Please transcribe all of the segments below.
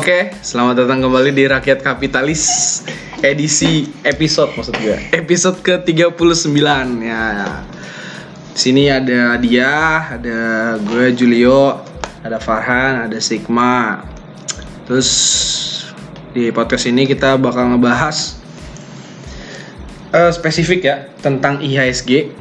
Oke, selamat datang kembali di Rakyat Kapitalis edisi episode maksud gue. Episode ke-39 ya. Sini ada dia, ada gue Julio, ada Farhan, ada Sigma. Terus di podcast ini kita bakal ngebahas eh, spesifik ya tentang IHSG.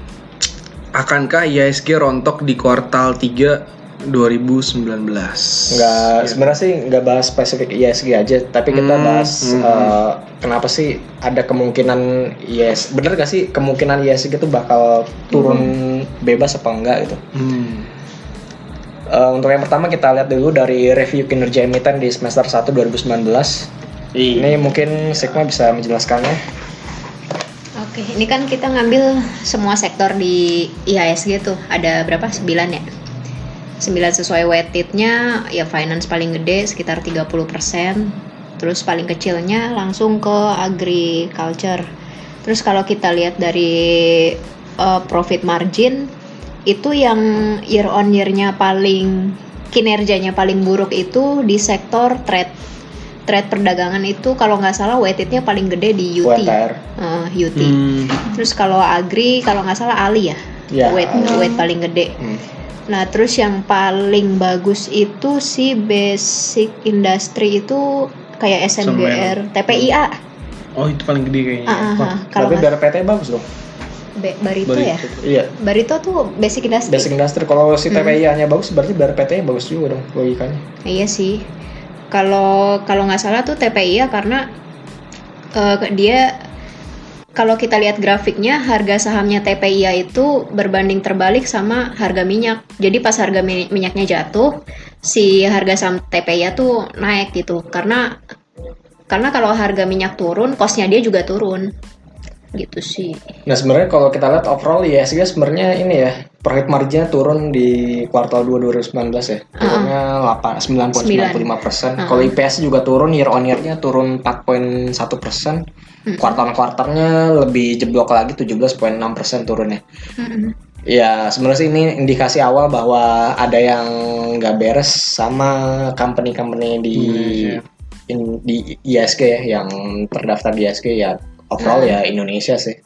Akankah IHSG rontok di kuartal 3 2019? Nggak, sebenarnya sih nggak bahas spesifik ISG aja, tapi kita Hmm, bahas hmm. eh, kenapa sih ada kemungkinan IS, bener gak sih kemungkinan ISG itu bakal turun bebas apa enggak gitu. Hmm. Eh, untuk yang pertama kita lihat dulu dari review kinerja emiten di semester 1 2019. Ini mungkin Sigma bisa menjelaskannya. Oke, ini kan kita ngambil semua sektor di IHSG tuh. Ada berapa? 9 ya? 9 sesuai weighted-nya ya finance paling gede sekitar 30%. Terus paling kecilnya langsung ke agriculture. Terus kalau kita lihat dari uh, profit margin itu yang year on year-nya paling kinerjanya paling buruk itu di sektor trade. Trade perdagangan itu kalau nggak salah weighted-nya paling gede di UT. WTR. Eh, UT. Hmm. Terus kalau agri kalau nggak salah Ali ya, Ya, weight Ali. weight paling gede. Hmm. Nah terus yang paling bagus itu si basic industry itu kayak SNBR, TPIA, Oh, itu paling gede kayaknya. Ah, ah, ah. kalau Tapi nggak- BRPT bagus dong. Be- Barito Barito ya. Iya. Barito tuh basic industry. Basic industry kalau si TPI-nya bagus berarti BRPT-nya bagus juga dong logikanya. Iya sih. Kalau kalau nggak salah tuh TPIA karena eh, dia kalau kita lihat grafiknya harga sahamnya TPIA itu berbanding terbalik sama harga minyak. Jadi pas harga mi- minyaknya jatuh, si harga saham TPIA tuh naik gitu. Karena karena kalau harga minyak turun, costnya dia juga turun. Gitu sih. Nah sebenarnya kalau kita lihat overall ISG sebenarnya ini ya profit marginnya turun di kuartal 2 2019 ya turunnya 8 9,95 persen. Uh-uh. Kalau IPS juga turun year on year-nya turun 4,1 persen. Kuartal kuartalnya lebih jeblok lagi 17,6 persen turunnya. Mm-mm. Ya sebenarnya sih ini indikasi awal bahwa ada yang nggak beres sama company-company di Indonesia. in- di ISG ya yang terdaftar di ISG ya overall ya Indonesia sih.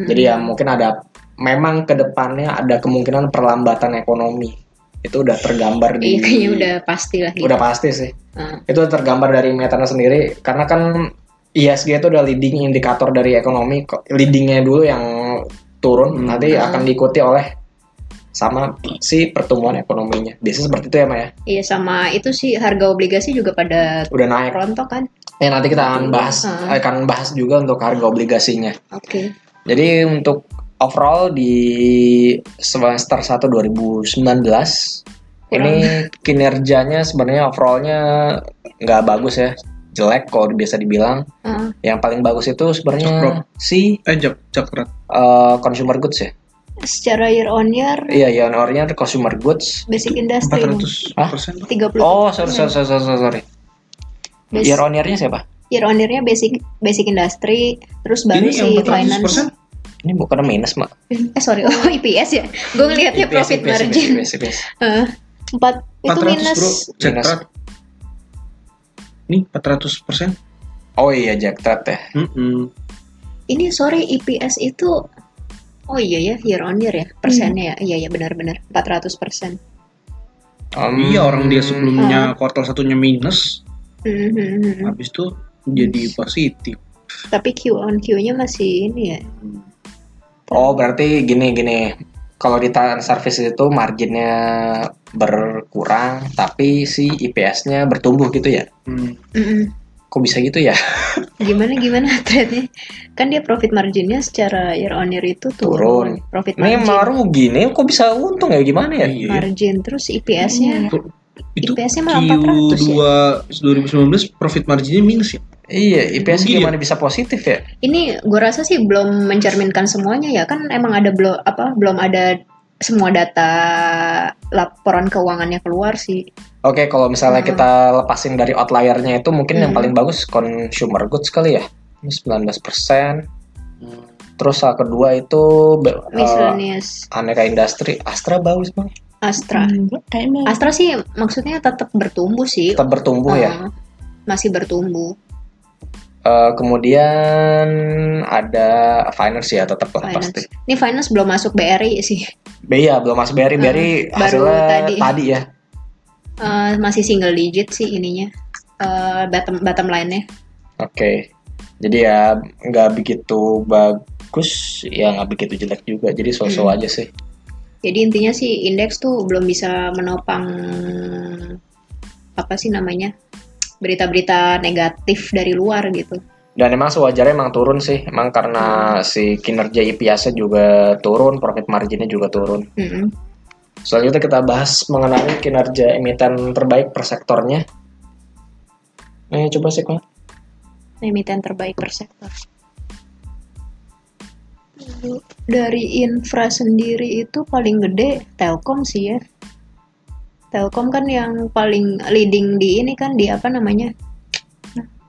Jadi ya mungkin ada memang ke depannya ada kemungkinan perlambatan ekonomi itu udah tergambar di Iya kayaknya udah pasti lah gitu. udah pasti sih. Ah. Itu tergambar dari metana sendiri karena kan ISG itu udah leading indikator dari ekonomi leadingnya dulu yang turun Hmm. nanti akan diikuti oleh sama si pertumbuhan ekonominya. Biasanya seperti itu ya Maya. Iya sama itu sih harga obligasi juga pada Udah naik. rontok kan. Ya nanti kita akan bahas Ah. akan bahas juga untuk harga obligasinya. Oke. Jadi untuk overall di semester 1 2019 ini kinerjanya sebenarnya overallnya nggak bagus ya jelek kalau biasa dibilang Ah. yang paling bagus itu sebenarnya si Eh, jak, jakrat. uh, consumer goods ya secara year on year iya year on year consumer goods basic industry 400 Hah? persen. 30 oh sorry sorry sorry sorry, sorry. Bas- year on year-nya siapa year on year-nya basic basic industry terus baru Ini si yang 400 finance ini bukan minus mak eh sorry oh IPS ya gue ngelihatnya IPS, profit IPS, margin IPS, IPS. Eh, empat itu 400 minus bro. Jakrat. Nih 400 persen. oh iya Jack Trap ya Mm-mm. ini sorry IPS itu oh iya ya year on year ya persennya ya iya ya benar-benar 400 persen Um, Iya orang dia sebelumnya kuartal satunya minus, Mhm. habis itu jadi positif. tapi Q on Q-nya masih ini ya Oh berarti gini gini. Kalau di talent service itu marginnya berkurang, tapi si IPS-nya bertumbuh gitu ya? Hmm. Mm-mm. Kok bisa gitu ya? gimana gimana trade kan dia profit marginnya secara year on year itu Turun. turun, profit Ini margin malah rugi nih, kok bisa untung ya gimana ya? Iya. margin terus IPS-nya Itu IPS-nya malah Q2 400 2019 profit marginnya minus ya. Iya, IPS Rugi ya? gimana bisa positif ya? ini gue rasa sih belum mencerminkan semuanya ya kan emang ada belum apa belum ada semua data laporan keuangannya keluar sih Oke, kalau misalnya Hmm. kita lepasin dari outlier-nya itu mungkin yang Hmm. paling bagus consumer goods kali ya. Ini 19%. Terus yang kedua itu miscellaneous aneka industri. Astra bagus bang. Astra kayaknya Astra sih maksudnya tetap bertumbuh sih Tetap bertumbuh ya. Uh, masih bertumbuh. Eh, kemudian ada finance ya tetap lah Finance. pasti. Ini finance belum masuk BRI sih. Iya belum masuk BRI, BRI Hmm, baru hasilnya tadi. tadi. ya. Eh, masih single digit sih ininya. Eh, bottom bottom line-nya. Oke. Jadi ya nggak begitu bagus, ya nggak begitu jelek juga. Jadi so-so Hmm. aja sih. Jadi intinya sih indeks tuh belum bisa menopang apa sih namanya? berita-berita negatif dari luar gitu. Dan emang sewajarnya emang turun sih. Emang karena si kinerja IPS-nya juga turun, profit marginnya juga turun. Mm-mm. Selanjutnya kita bahas mengenai kinerja emiten terbaik per sektornya. Nih coba sih Kak. emiten terbaik per sektor. Dari infra sendiri itu paling gede Telkom sih ya. Telkom kan yang paling leading di ini kan di apa namanya?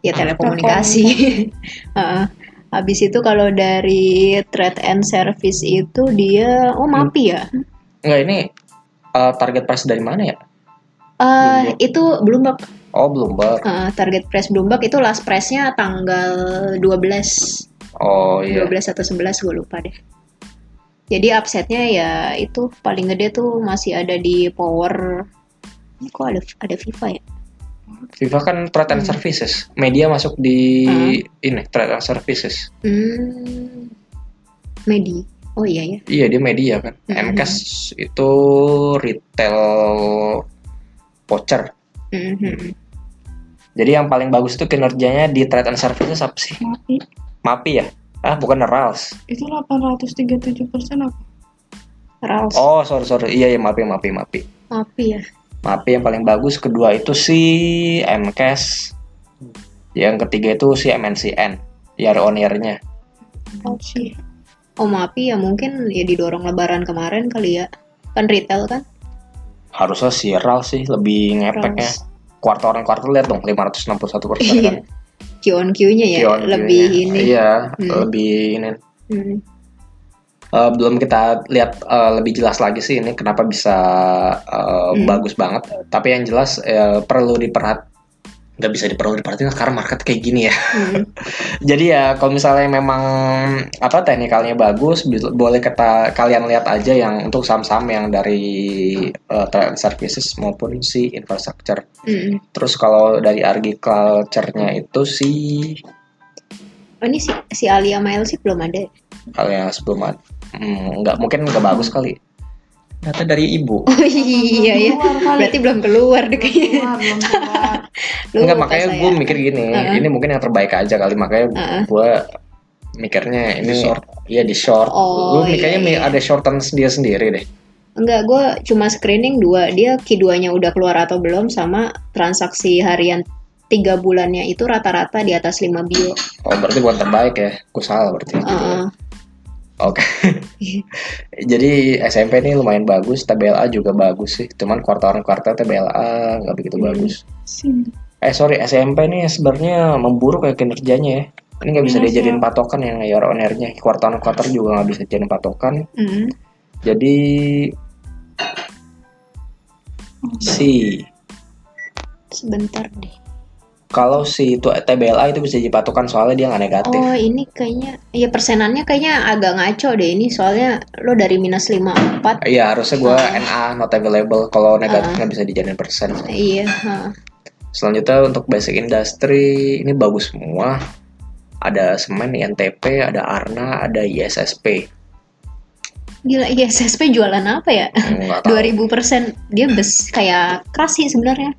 Ya telekomunikasi. Heeh. Habis itu kalau dari trade and service itu dia oh MAPI ya. Enggak ini eh, target price dari mana ya? Eh itu Bloomberg. Oh Bloomberg. Heeh, target price Bloomberg itu last price-nya tanggal 12 Oh iya. 12 atau 11 gue lupa deh. Jadi upsetnya ya itu paling gede tuh masih ada di power. Ini kok ada ada FIFA ya? Viva kan and Hmm. services. Media masuk di Hmm. ini and services. Hmm. Medi. Oh iya ya. Iya dia media kan. Hmm. MCAS itu retail voucher. Mhm. Jadi yang paling bagus itu kinerjanya di trade and services apa sih? Mapi. Ya? Ah bukan RALS. Itu 837 persen apa? Rals. Oh sorry sorry. Iya ya MAPI MAPI MAPI. Mapi ya. MAPI yang paling bagus kedua itu si MCAS. Yang ketiga itu si MNCN. Year on year-nya. Oke. Oh Mapi ya mungkin ya didorong lebaran kemarin kali ya. Kan retail kan? Harusnya si RALS sih lebih ngepeknya. Rals. Kuartal on kuartal lihat dong 561 persen kan. Q on Q-nya ya Q on lebih Q-nya. ini. Iya, Hmm. lebih ini. Hmm. Eh, belum kita lihat eh, lebih jelas lagi sih ini kenapa bisa eh, Hmm. bagus banget. Tapi yang jelas eh, perlu diperhat nggak bisa diperlu diperhatiin karena market kayak gini ya. Hmm. Jadi ya kalau misalnya memang apa teknikalnya bagus, boleh kita kalian lihat aja yang untuk saham-saham yang dari trade services maupun si infrastructure. Hmm. Terus kalau dari agriculture-nya itu si Oh ini si si Alia Mail sih belum ada. yang sebelum ad- hmm, nggak mungkin nggak bagus kali. Data dari ibu. Oh iya ya. Berarti belum keluar deh kayaknya. Belum keluar. Enggak makanya saya. gue mikir gini, Heeh. ini mungkin yang terbaik aja kali makanya Heeh. gue mikirnya ini Di short. Iya di short. Oh, gue mikirnya iya, iya. ada shorten dia sendiri deh. Enggak, gue cuma screening dua. Dia Q2-nya udah keluar atau belum sama transaksi harian tiga bulannya itu rata-rata di atas 5 bio. Oh berarti bukan terbaik ya? Gue salah berarti. Heeh. Oke. Jadi SMP ini lumayan bagus, TBLA juga bagus sih. Cuman kuartal on kuartal TBLA nggak begitu Hmm. bagus. Sing. Eh sorry SMP nih sebenarnya memburuk ya kinerjanya ya. Ini nggak bisa Iya, dijadiin patokan yang year on year-nya. Kuartal juga nggak bisa dijadiin patokan. Hmm. Jadi si Sebentar deh. Kalau si itu TBLA itu bisa dipatokan soalnya dia nggak negatif. Oh ini kayaknya, ya persenannya kayaknya agak ngaco deh ini soalnya lo dari minus 54. Iya harusnya gue Ah. NA not available kalau negatif nggak bisa dijadiin persen. Iya. heeh. Selanjutnya untuk basic industry ini bagus semua. Ada semen, INTP, ada Arna, ada ISSP. Gila, ISSP jualan apa ya? Tahu. 2000 persen dia bes kayak keras sih sebenarnya.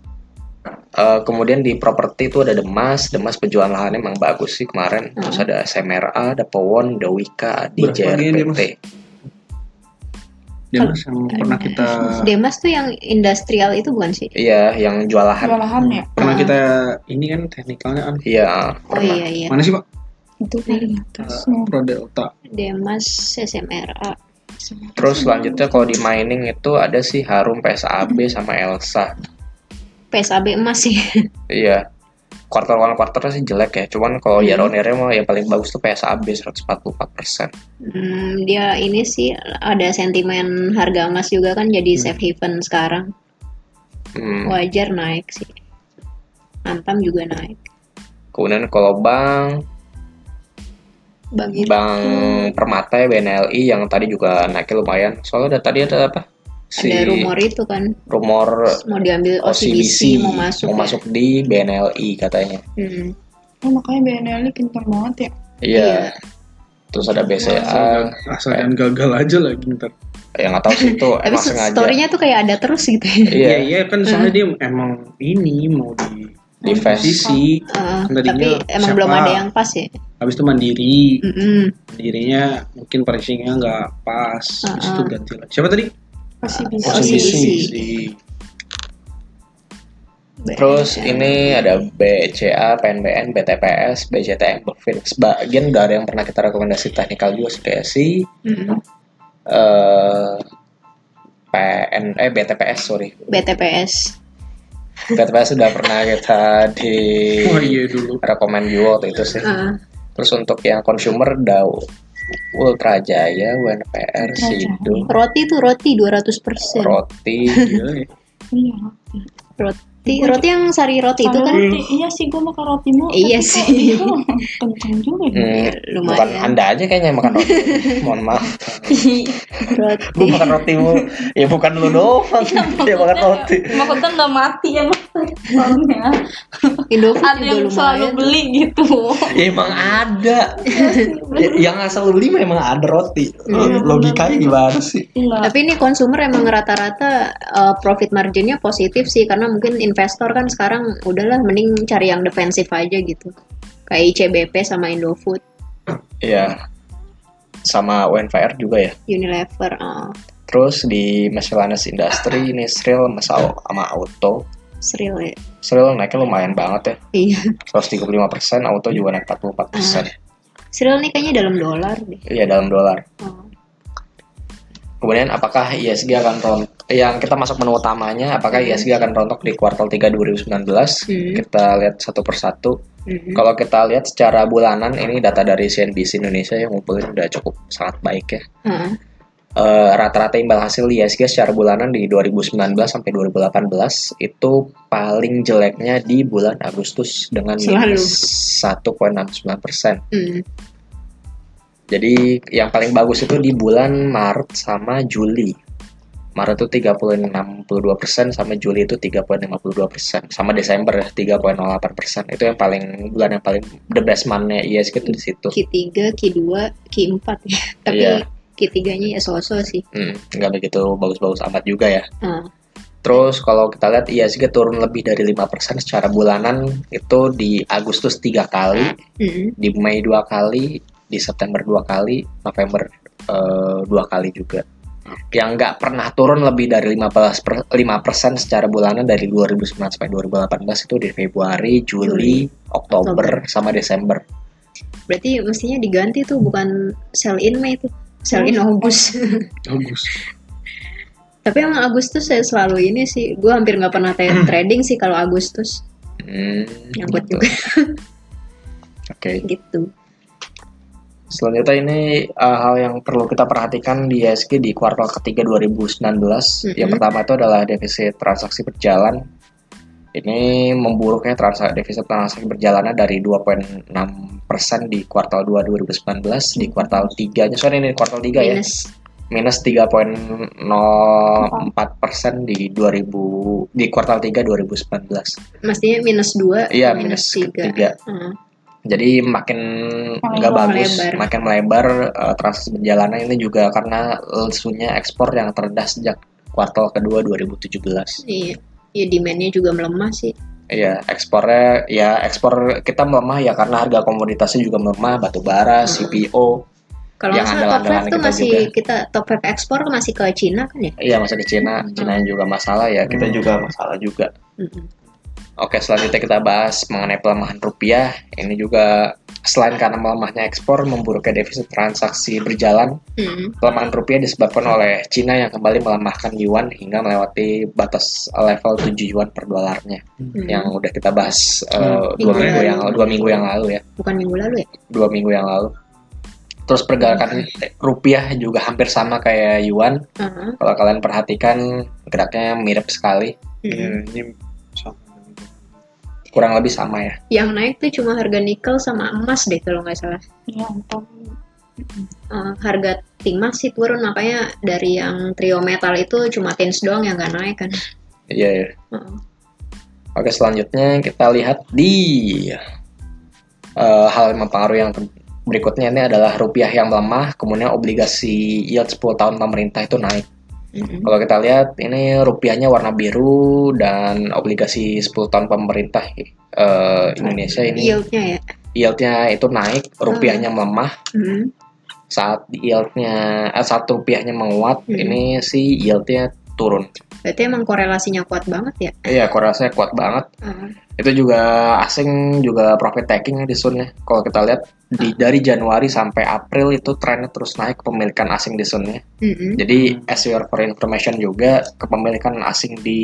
Eh, kemudian di properti itu ada Demas, Demas penjualan lahannya emang bagus sih kemarin. Terus Hmm. ada SMRA, ada Powon, ada Wika, di Demas? JRPT. Dia mas yang pernah kita Demas tuh yang industrial itu bukan sih? Iya, yang jual lahan. Jual lahan ya? pernah Ah. kita ini kan teknikalnya kan Iya, Oh pernah. iya iya. mana sih pak? Itu paling atasnya. Pro Delta. Demas SMRA. Terus selanjutnya kalau di mining itu ada sih Harum, PSAB, sama Elsa. PSAB emas sih. Iya. Kuartal one kuartalnya sih jelek ya. Cuman kalau Hmm. year on mah yang paling bagus tuh PSAB 144%. Hmm, dia ini sih ada sentimen harga emas juga kan jadi safe haven sekarang. Hmm. Wajar naik sih. Antam juga naik. Kemudian kalau bank Bang Iri. Bank Permata ya BNLI yang tadi juga naiknya lumayan. Soalnya ada tadi ada apa? Ada rumor itu kan rumor mau diambil OCBC, mau masuk. ya. masuk di BNLI katanya. Hmm. Oh, makanya BNL ini pintar banget ya. Iya. Iya. Terus ada BCA Asal, asal dan gagal aja lagi ntar. yang nggak tahu sih itu Tapi emang sengaja. story-nya tuh kayak ada terus gitu ya. Iya, Iya iya kan soalnya dia emang ini mau di Di posisi Uh, Kan tadinya tapi emang siapa? belum ada yang pas ya. habis itu mandiri Mm-mm. mandirinya mungkin pricingnya nggak pas habis itu ganti lagi siapa tadi Pasti bisa. OCBC. Terus ini ada BCA, PNBN, BTPS, BCTM, Bovin. Sebagian dari yang pernah kita rekomendasi teknikal juga sih kayak si Mm-mm. eh PN eh BTPS sorry BTPS. BTPS sudah pernah kita di oh iya dulu rekomend juga waktu itu sih. Uh, Terus untuk yang consumer Dow Ultra Jaya, UNPR, Jaya. Sido, roti tuh roti 200%. Roti, Gila ya. Iya. Roti, roti yang sari roti itu kan Roti, iya sih gue makan roti mulu. Iya sih. itu Kenceng juga ya. Hmm, lumayan. bukan anda aja kayaknya yang makan roti. Mohon maaf. roti. Gue makan roti mulu. Ya bukan lu doang. Dia makan roti. Maksudnya nggak mati ya maksudnya. Indofood Ada yang selalu lumayan. beli gitu. Ya emang ada. Ya, yang asal beli memang ada roti. Iya, Logikanya gimana sih? Enggak. Tapi ini consumer emang rata-rata uh, profit marginnya positif sih karena mungkin investor kan sekarang udahlah mending cari yang defensif aja gitu. Kayak ICBP sama Indofood, Iya. Sama UNVR juga ya. Unilever. uh, Terus di miscellaneous industry ini Sril sama sama auto. Sril ya. Sril naiknya lumayan banget ya. Iya. 135%, auto juga naik 44%. Sril nih kayaknya dalam dolar deh. Iya dalam dolar. Oh. Kemudian apakah ISG akan rontok? Yang kita masuk menu utamanya, apakah ISG akan rontok di kuartal 3 2019? Hmm. Kita lihat satu persatu. Mhm. Kalau kita lihat secara bulanan, ini data dari CNBC Indonesia yang ngumpulin udah cukup sangat baik ya. Heeh. Eh, rata-rata imbal hasil ISG secara bulanan di 2019 sampai 2018 itu paling jeleknya di bulan Agustus dengan minus 1,69 persen. Hmm. Jadi yang paling bagus itu di bulan Maret sama Juli. Maret itu 3,62 persen, sama Juli itu 3,52 persen, sama Desember ya 3,08 persen. Itu yang paling bulan yang paling the best month-nya ISG itu di situ. Q3, Q2, Q4 ya. Tapi Iya. Q3-nya ya so-so sih. Hmm, nggak begitu bagus-bagus amat juga ya. Ah. Terus kalau kita lihat ISG turun lebih dari 5% secara bulanan itu di Agustus tiga kali, Mm-mm. di Mei dua kali, di September dua kali, November eh, dua kali juga. Yang nggak pernah turun lebih dari 15 per, 5% secara bulanan dari 2009 sampai 2018 itu di Februari, Juli, Oktober, sama Desember. Berarti mestinya diganti tuh bukan sell in Mei tuh. Sell in August. bagus Tapi emang Agustus saya selalu ini sih. Gue hampir nggak pernah tra- trading sih kalau Agustus. Hmm, Nyangkut gitu. juga Oke. gitu. Selanjutnya ini uh, hal yang perlu kita perhatikan di ISG di kuartal ketiga 2019. Yang Mhm. pertama itu adalah defisit transaksi berjalan. Ini memburuknya transaksi defisit transaksi berjalannya dari 2,6% di kuartal 2 2019 di kuartal 3-nya sorry ini kuartal 3 ya. Minus. Minus 3,04% di 2000 di kuartal 3 2019. Mestinya minus 2 Iya, minus minus 3. ketiga. Jadi makin nggak bagus, melebar. makin melebar uh, transaksi berjalannya ini juga karena lesunya ekspor yang terendah sejak kuartal kedua 2017. Iya. Ya demandnya juga melemah sih. Iya, ekspornya ya ekspor kita melemah ya karena harga komoditasnya juga melemah, batu bara, Hmm. CPO. Kalau Yang salah top andalan-andalan 5 tuh kita masih juga. kita top 5 ekspor masih ke Cina kan ya? Iya, masih ke Cina, Cina yang juga masalah ya, kita Hmm. juga masalah juga. Mm-mm. Oke, selanjutnya kita bahas mengenai pelemahan rupiah. Ini juga selain karena melemahnya ekspor, memburuknya defisit transaksi berjalan, Mm-mm. Pelemahan rupiah disebabkan oleh Cina yang kembali melemahkan yuan hingga melewati batas level 7 yuan per dolarnya Mm. yang udah kita bahas uh, Hmm, dua minggu minggu lalu. yang dua minggu yang lalu ya Bukan minggu lalu ya? dua minggu yang lalu terus pergerakan rupiah juga hampir sama kayak yuan Heeh. kalau kalian perhatikan geraknya mirip sekali ya ini kurang lebih sama ya. Yang naik tuh cuma harga nikel sama emas deh kalau nggak salah. Ya ampun. Eh, harga timah sih turun makanya dari yang trio metal itu cuma tins doang yang nggak naik kan. Iya ya. Heeh. Oke selanjutnya kita lihat di eh, hal yang mempengaruhi yang berikutnya ini adalah rupiah yang melemah, kemudian obligasi yield 10 tahun pemerintah itu naik. Mm-mm. Kalau kita lihat ini rupiahnya warna biru dan obligasi 10 tahun pemerintah eh, Indonesia ini Yieldnya ya. yieldnya itu naik, rupiahnya melemah. Mm. Saat yieldnya eh, saat rupiahnya menguat, Hmm. ini sih yieldnya turun. Berarti emang korelasinya kuat banget ya. Iya, korelasinya kuat banget. Heeh. Itu juga asing juga profit taking ya di Sun ya. Kalau kita lihat di dari Januari sampai April itu trennya terus naik kepemilikan asing di Sun ya. Mm-mm. Jadi as your for information juga kepemilikan asing di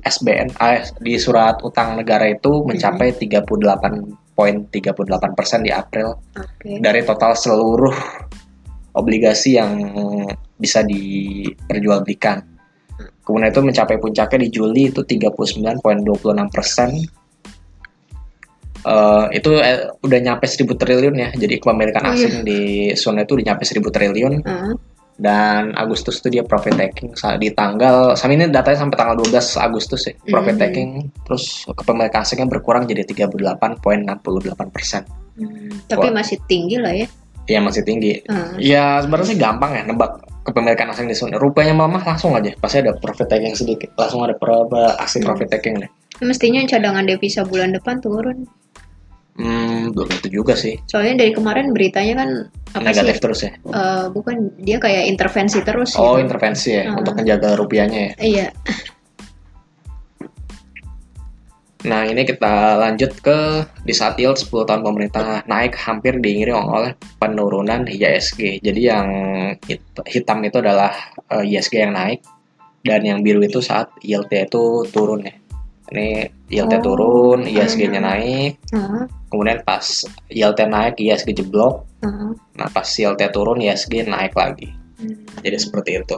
SBN ah, di surat utang negara itu mencapai 38.38% di April Oke. dari total seluruh obligasi yang bisa diperjualbelikan. Kemudian itu mencapai puncaknya di Juli itu 39.26 persen. Eh, itu eh, udah nyampe 1000 triliun ya. Jadi kepemilikan Oh, iya. asing di Sun itu udah nyampe 1000 triliun Heeh. dan Agustus itu dia profit taking di tanggal sama ini datanya sampai tanggal 12 Agustus ya profit Mhm. taking terus kepemilikan asingnya berkurang jadi 38.68 persen. Hmm, Tapi Wah. masih tinggi lah ya. Ya masih tinggi. Heeh. Ya sebenarnya sih gampang ya nebak kepemilikan asing di Sun. Rupanya melemah langsung aja. Pasti ada profit taking sedikit. Langsung ada berapa aksi Hmm. profit taking deh. Mestinya cadangan devisa bulan depan turun. Hmm, belum itu juga sih. Soalnya dari kemarin beritanya kan apa Negatif sih? terus ya. Eh, bukan dia kayak intervensi terus Oh, gitu. intervensi ya Hmm. untuk menjaga rupiahnya ya. Iya. Nah, ini kita lanjut ke di saat yield 10 tahun pemerintah naik hampir diiringi oleh penurunan ISG. Jadi yang hit- hitam itu adalah eh, ISG yang naik dan yang biru itu saat yieldnya itu turun ya. Ini yieldnya Oh. turun, ISG-nya naik, Heeh, kemudian pas yieldnya naik ISG jeblok, heeh. nah pas yieldnya turun ISG naik lagi. Hmm. Jadi seperti itu.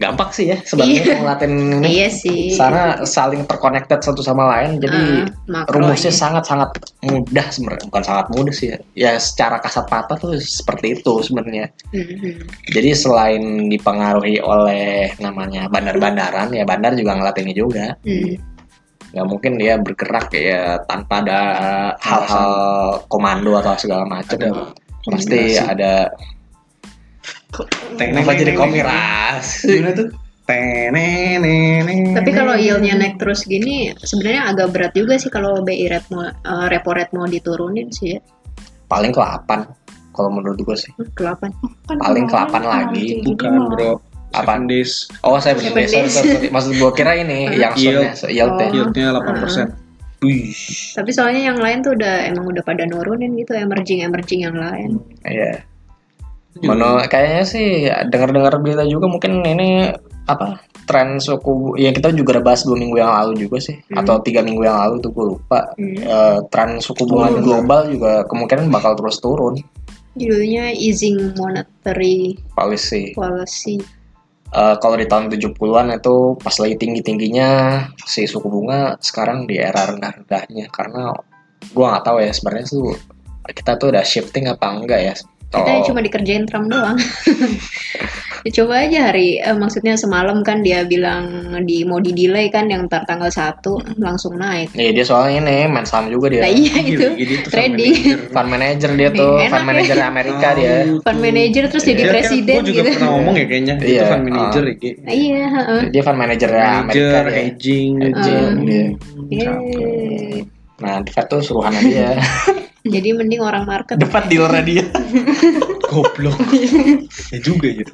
Gampang sih ya sebenarnya Iya. ngeliatin ini. Iya sih. Sana saling terconnected satu sama lain, jadi makronya. rumusnya sangat-sangat mudah sebenarnya bukan sangat mudah sih ya. ya secara kasat mata tuh seperti itu sebenarnya Mhm. jadi selain dipengaruhi oleh namanya bandar-bandaran ya bandar juga ngeliat ini juga Hmm. nggak mungkin dia bergerak ya tanpa ada hal-hal komando atau segala macam pasti kombinasi. ada kenapa jadi komiras Gimana tuh? Tapi kalau yieldnya naik terus gini, sebenarnya agak berat juga sih kalau BI rate mau eh, repo rate mau diturunin sih ya. paling ke 8 kalau menurut gue sih Hmm, Ke 8. Kan Paling kelapan kemarin lagi, kayak bukan bro. Apa? Days. oh saya Seven sorry, sorry, days. sorry. maksud gue kira ini yang Yield. soalnya yieldnya Oh. Yieldnya 8%. Wih. Tapi soalnya yang lain tuh udah emang udah pada nurunin gitu, emerging emerging yang lain. Iya. Mono kayaknya sih dengar-dengar berita juga mungkin ini apa tren suku ya kita juga udah bahas dua minggu yang lalu juga sih Hmm. atau tiga minggu yang lalu tuh gue lupa Hmm. Eh, tren suku bunga Turun. global juga kemungkinan bakal terus turun Judulnya easing monetary policy policy. Eh, kalau di tahun 70-an itu pas lagi tinggi-tingginya si suku bunga sekarang di era rendah-rendahnya karena gua nggak tahu ya sebenarnya tuh kita tuh udah shifting apa enggak ya Kita Oh, cuma dikerjain Trump doang. Ya, Coba aja hari, eh, maksudnya semalam kan dia bilang di mau di delay kan yang ntar tanggal 1 langsung naik. Iya dia soalnya ini main saham juga dia. Nah iya itu Gini tuh trading. Fund manager dia tuh, enak fund ya. manager Amerika dia. Fund manager terus jadi Iya, presiden Gue juga gitu. pernah ngomong ya kayaknya. Itu Iya, fund manager ah. ya. Nah, Iya, heeh. Dia fund manager Amerika Manager, dia. hedging. Hedging, Hmm. dia. Yeay. Nah, The Fed tuh suruhannya dia. Jadi mending orang market Fed dealernya dia. Goblok. ya juga gitu.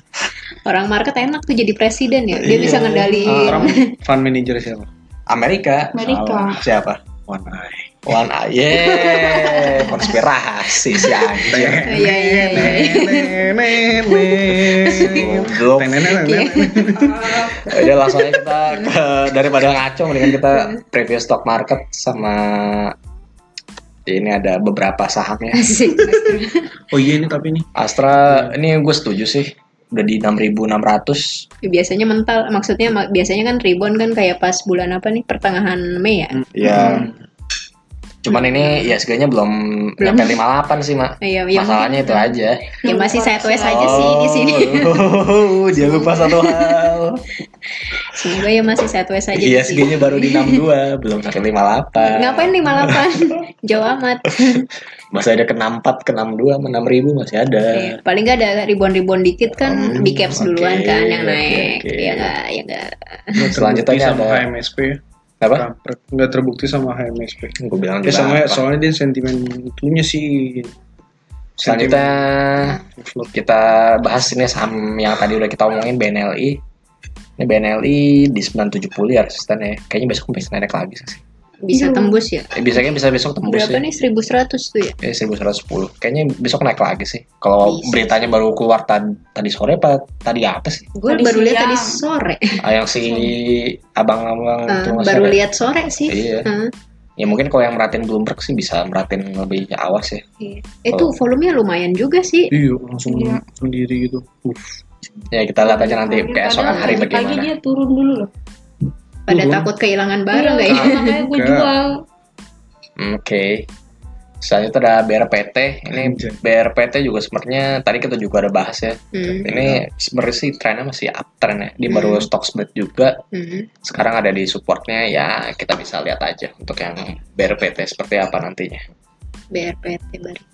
orang market enak tuh jadi presiden ya. Dia Iya. bisa ngendaliin. Orang fund manager siapa? Amerika. Amerika. Salah. Siapa? One Eye. One Eye. Yeay, konspirasi si anjir. Iya iya iya. Goblok. Udah langsung aja kita ke daripada ngaco mendingan kita preview stock market sama ini ada beberapa sahamnya. Oh iya ini tapi nih. Astra ini gue setuju sih udah di 6.600 Biasanya mental, maksudnya ma- biasanya kan rebound kan kayak pas bulan apa nih pertengahan Mei ya. ya Cuman ini ISG-nya belum Belum. nyampe 58 sih, Mak. Iya, ya Masalahnya itu aja. Ya masih sideways aja sih di sini. Oh, dia lupa satu hal. Semoga ya masih sideways aja di sini. ISG-nya baru di 62, belum sampai 58. Ngapain 58? Jauh amat. Masih ada ke 64, ke 62, sama 6000 masih ada. Iya, Paling nggak ada ribon-ribon dikit kan Hmm, big caps oke, duluan kan yang oke, naik. oke. Ya nggak, ya nggak. Nggak Selanjutnya sama ada- HMSP ya. Apa? Nggak terbukti sama HMSP. Gue bilang Ya juga sama apa. soalnya dia sentimen itunya sih. Selanjutnya kita bahas ini saham yang tadi udah kita omongin BNLI. Ini BNLI di 970 ya resistennya. Kayaknya besok bisa naik lagi sih. Bisa Iya. tembus ya. Eh, bisanya bisa besok tembus Berapa ya. nih 1100 tuh ya? Eh, 1110. Kayaknya besok naik lagi sih. Kalau Bisa. beritanya baru keluar tadi, tadi sore apa tadi apa sih? Gue Tadi baru lihat tadi sore. Ah, yang si abang-abang Eh, itu Mas baru Sore. lihat sore sih. Iya. Heeh. Ya mungkin kalau yang merhatiin Bloomberg sih bisa merhatiin lebih awas ya. Iya. Itu Oh. volumenya lumayan juga sih. Iya, langsung Iya. sendiri gitu. Uff. Ya kita lihat aja nanti keesokan hari Pagi bagaimana. dia turun dulu loh. Pada Turun. takut kehilangan barang Iya, ya? Makanya gue jual. Hmm, Oke. Selanjutnya ada BRPT. Ini. BRPT juga sebenarnya tadi kita juga ada bahas ya. Hmm. Ini sebenarnya sih trennya masih uptrend ya. Dia baru Hmm. stock split juga. Hmm. Sekarang ada di supportnya ya kita bisa lihat aja untuk yang BRPT seperti apa nantinya. BRPT baru.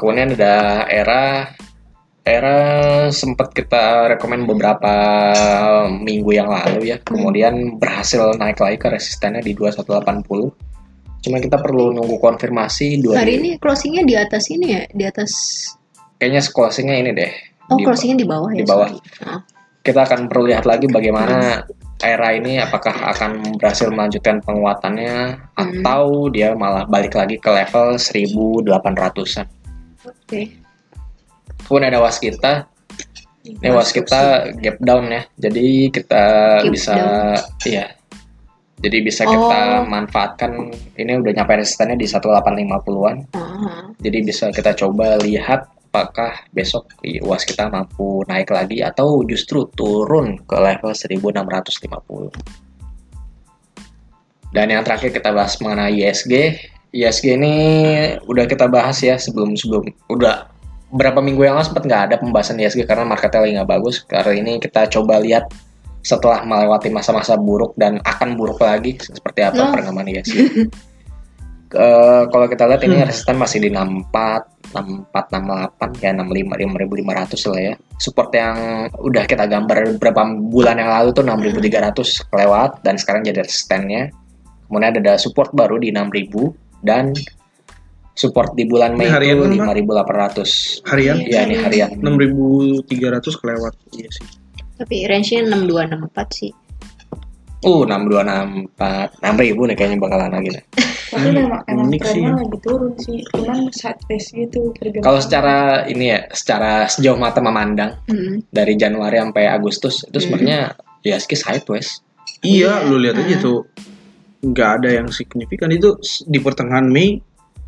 Kemudian ada era era sempat kita rekomend beberapa minggu yang lalu ya. Kemudian berhasil naik lagi ke resistennya di 2180. Cuma kita perlu nunggu konfirmasi dua Hari ini closingnya di atas ini ya, di atas. kayaknya closingnya ini deh. Oh, Di- closingnya di bawah ya. di bawah. sorry. Oh. Kita akan perlu lihat lagi bagaimana era ini apakah akan berhasil melanjutkan penguatannya atau dia malah balik lagi ke level 1800-an. Oke. Kemudian ada waskita. Ini waskita gap down ya. Jadi kita Gap bisa iya. Jadi bisa Oh. kita manfaatkan ini udah nyampe resistennya di 1850-an. Ah, Jadi bisa kita coba lihat apakah besok UAS kita mampu naik lagi atau justru turun ke level 1650. Dan yang terakhir kita bahas mengenai ISG. ISG ini udah kita bahas ya sebelum-sebelum udah berapa minggu yang lalu sempat nggak ada pembahasan ISG karena marketnya lagi nggak bagus. Kali ini kita coba lihat setelah melewati masa-masa buruk dan akan buruk lagi seperti apa No. perkembangan ISG. Eh, kalau kita lihat ini resisten masih di 64, 64, 68 ya 65, 5500 lah ya. Support yang udah kita gambar beberapa bulan yang lalu tuh 6300 kelewat dan sekarang jadi resistennya. Kemudian ada support baru di 6000 dan support di bulan Mei harian itu kan, Pak? 5800. Harian Iya ini harian. 6300 kelewat. Iya sih. Tapi range-nya 6264 sih. Uh 6264 6000 nih kayaknya bakalan lagi nih. Tapi Hmm, memang emang sih. trennya lagi turun sih. Cuman sideways gitu. Kalau secara ini ya, secara sejauh mata memandang Hmm. dari Januari sampai Agustus itu Hmm. sebenarnya ya ISG sideways. Iya, Iya. lu lihat aja Ah. tuh. Nggak ada yang signifikan itu di pertengahan Mei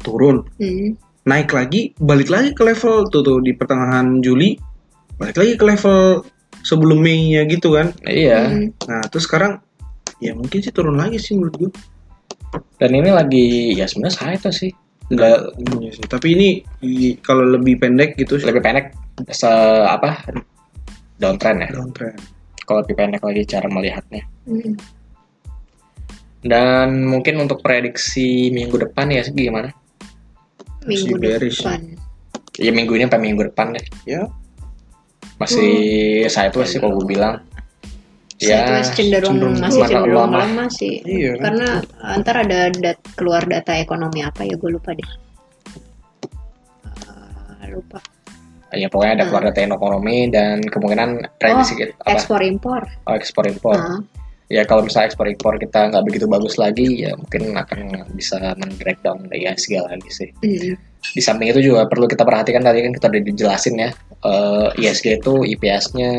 turun, Hmm. naik lagi, balik lagi ke level tuh tuh di pertengahan Juli, balik lagi ke level sebelum Mei-nya gitu kan. Iya. Hmm. Nah, terus sekarang ya mungkin sih turun lagi sih menurut gue. Dan ini lagi ya sebenarnya sideways sih. Nggak Iya sih. Tapi ini kalau lebih pendek gitu sih. lebih pendek se apa downtrend ya. downtrend. Kalau lebih pendek lagi cara melihatnya. Hmm. Dan mungkin untuk prediksi minggu depan ya gimana? Minggu Masih bearish. depan. Ya minggu ini sampai minggu depan deh. Ya, Masih sideways sih kalau gue bilang. Ya, Sideways cenderung, cenderung masih cenderung lemah. lemah sih. Iya kan? Karena antar ada dat- keluar data ekonomi apa ya gue lupa deh. Ah, lupa. ya pokoknya ada keluar data ekonomi dan kemungkinan prediksi kita apa? Ekspor impor. Oh, ekspor impor. Ah, Ya kalau misalnya ekspor impor kita nggak begitu bagus lagi, ya mungkin akan bisa men-drag down ISG lagi sih. hmm. Di samping itu juga perlu kita perhatikan tadi kan kita udah dijelasin ya, eh, ISG itu IPS-nya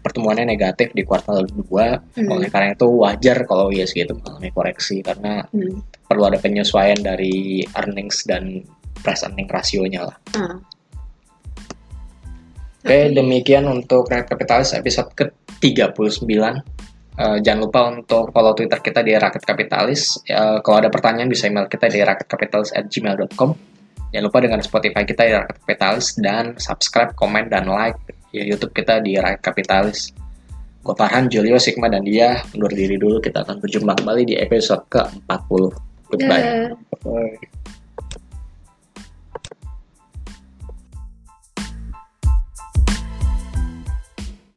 pertumbuhannya negatif di kuartal 2. Hmm. Oleh karena itu wajar kalau ISG itu mengalami koreksi karena Hmm. perlu ada penyesuaian dari earnings dan price earning rasionya lah. Ah. Oke, demikian untuk Red Capitalis episode ke-39. Eh, jangan lupa untuk follow Twitter kita di Rakyat Kapitalis. Eh, kalau ada pertanyaan bisa email kita di rakyatkapitalis@gmail.com. Jangan lupa dengan Spotify kita di Rakyat Kapitalis dan subscribe, komen, dan like di YouTube kita di Rakyat Kapitalis. Gue Farhan, Julio, Sigma, dan dia undur diri dulu. Kita akan berjumpa kembali di episode ke-40. Goodbye. Dah. Bye.